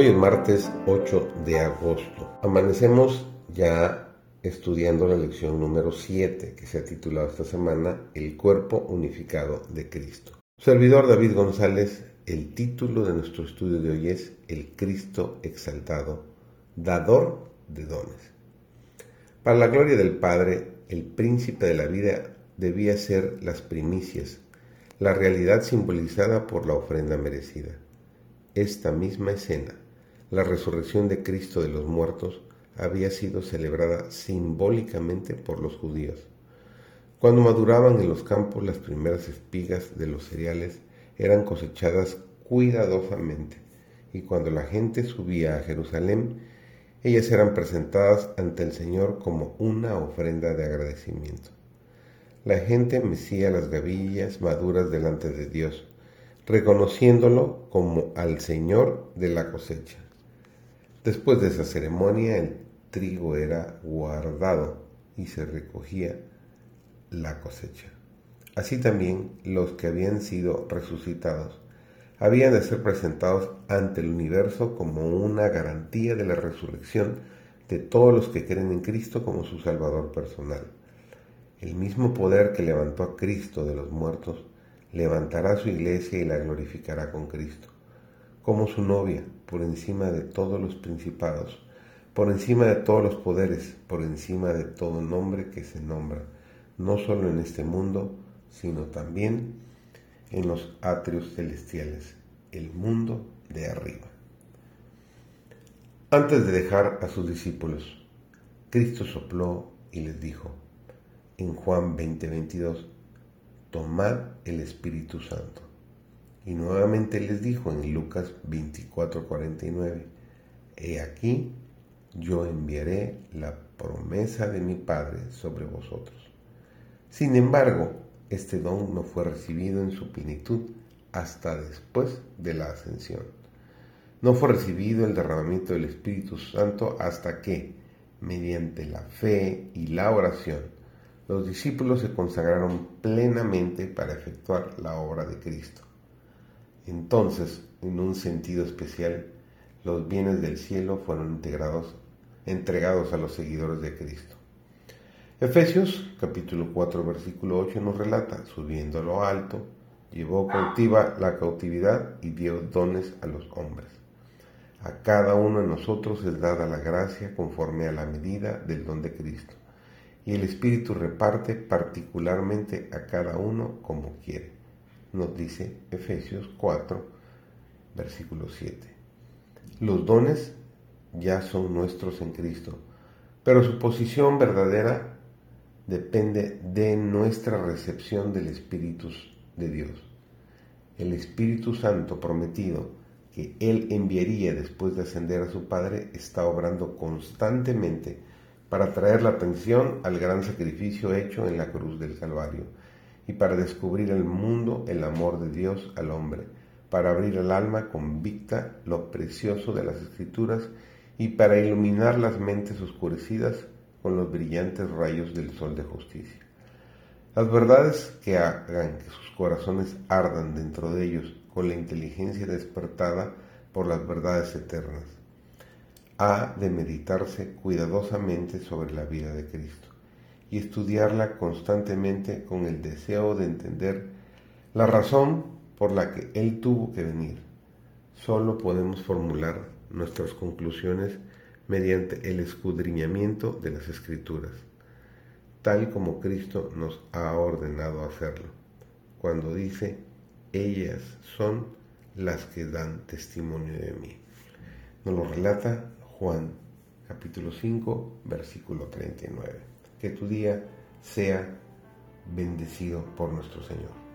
Hoy es martes 8 de agosto. Amanecemos ya estudiando la lección número 7 que se ha titulado esta semana El cuerpo unificado de Cristo. Servidor David González, el título de nuestro estudio de hoy es El Cristo exaltado, dador de dones. Para la gloria del Padre, el príncipe de la vida debía ser las primicias, la realidad simbolizada por la ofrenda merecida esta misma escena, la resurrección de Cristo de los muertos, había sido celebrada simbólicamente por los judíos. Cuando maduraban en los campos las primeras espigas de los cereales eran cosechadas cuidadosamente y cuando la gente subía a Jerusalén, ellas eran presentadas ante el Señor como una ofrenda de agradecimiento. La gente mecía las gavillas maduras delante de Dios, reconociéndolo como al Señor de la cosecha. Después de esa ceremonia el trigo era guardado y se recogía la cosecha. Así también los que habían sido resucitados habían de ser presentados ante el universo como una garantía de la resurrección de todos los que creen en Cristo como su Salvador personal. El mismo poder que levantó a Cristo de los muertos levantará su iglesia y la glorificará con Cristo, como su novia, por encima de todos los principados, por encima de todos los poderes, por encima de todo nombre que se nombra, no solo en este mundo, sino también en los atrios celestiales, el mundo de arriba. Antes de dejar a sus discípulos, Cristo sopló y les dijo, en Juan 20:22, tomad el Espíritu Santo. Y nuevamente les dijo en Lucas 24:49, He aquí, yo enviaré la promesa de mi Padre sobre vosotros. Sin embargo, este don no fue recibido en su plenitud hasta después de la ascensión. No fue recibido el derramamiento del Espíritu Santo hasta que, mediante la fe y la oración, los discípulos se consagraron plenamente para efectuar la obra de Cristo. Entonces, en un sentido especial, los bienes del cielo fueron integrados, entregados a los seguidores de Cristo. Efesios capítulo 4 versículo 8 nos relata, subiendo a lo alto, llevó cautiva la cautividad y dio dones a los hombres. A cada uno de nosotros es dada la gracia conforme a la medida del don de Cristo y el Espíritu reparte particularmente a cada uno como quiere. Nos dice Efesios 4, versículo 7. Los dones ya son nuestros en Cristo, pero su posición verdadera depende de nuestra recepción del Espíritu de Dios. El Espíritu Santo prometido que Él enviaría después de ascender a su Padre está obrando constantemente para traer la atención al gran sacrificio hecho en la cruz del Calvario y para descubrir al mundo el amor de Dios al hombre, para abrir el alma convicta lo precioso de las escrituras y para iluminar las mentes oscurecidas con los brillantes rayos del sol de justicia. Las verdades que hagan que sus corazones ardan dentro de ellos con la inteligencia despertada por las verdades eternas ha de meditarse cuidadosamente sobre la vida de Cristo y estudiarla constantemente con el deseo de entender la razón por la que Él tuvo que venir. Solo podemos formular nuestras conclusiones mediante el escudriñamiento de las Escrituras, tal como Cristo nos ha ordenado hacerlo, cuando dice, ellas son las que dan testimonio de mí. Nos lo relata Juan capítulo 5, versículo 39. Que tu día sea bendecido por nuestro Señor.